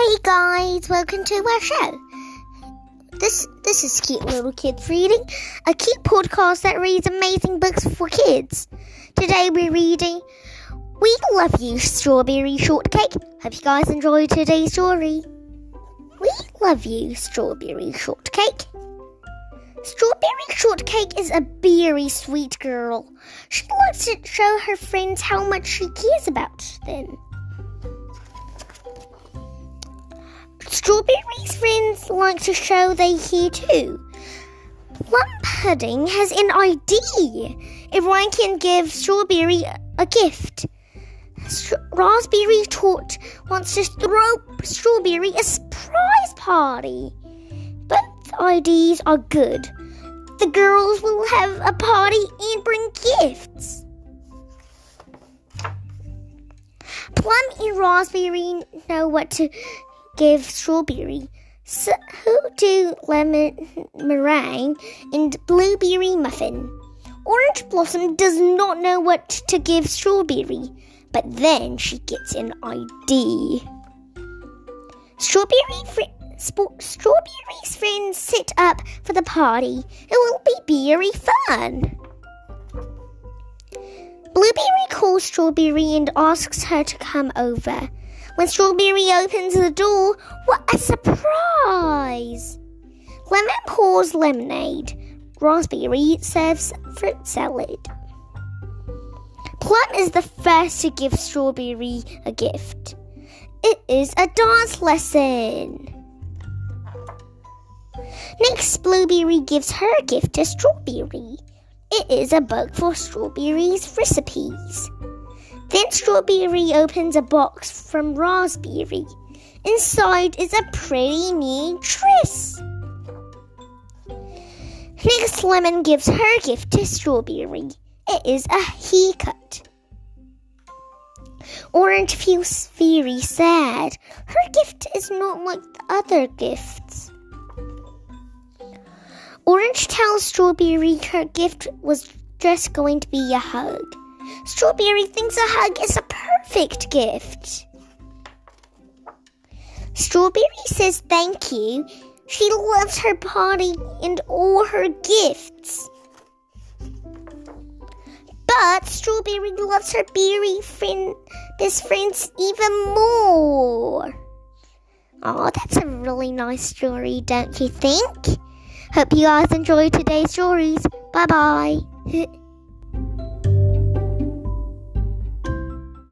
Hey guys, welcome to our show. This this is cute little kids reading, a cute podcast that reads amazing books for kids. Today we're reading We Love You Strawberry Shortcake. Hope you guys enjoyed today's story. We love you, Strawberry Shortcake. Strawberry Shortcake is a very sweet girl. She likes to show her friends how much she cares about them. Strawberry's friends like to show they care too. Plum Pudding has an idea. Everyone can give Strawberry a gift. Raspberry Torte wants to throw Strawberry a surprise party. Both ideas are good. The girls will have a party and bring gifts. Plum and Raspberry know what to give strawberry. So do lemon meringue and blueberry muffin? Orange Blossom does not know what to give Strawberry, but then she gets an idea. Strawberry fr- sp- Strawberry's friends sit up for the party. It will be very fun. Blueberry calls Strawberry and asks her to come over. When Strawberry opens the door, what a surprise! Lemon pours lemonade. Raspberry serves fruit salad. Plum is the first to give Strawberry a gift. It is a dance lesson. Next, Blueberry gives her gift to Strawberry. It is a book for Strawberry's recipes. Then Strawberry opens a box from Raspberry. Inside is a pretty new dress. Next, Lemon gives her gift to Strawberry. It is a haircut. Orange feels very sad. Her gift is not like the other gifts. Orange tells Strawberry her gift was just going to be a hug. Strawberry thinks a hug is a perfect gift. Strawberry says thank you. She loves her party and all her gifts. But Strawberry loves her berry friend, best friends even more. Oh, that's a really nice story, don't you think? Hope you guys enjoyed today's stories. Bye bye.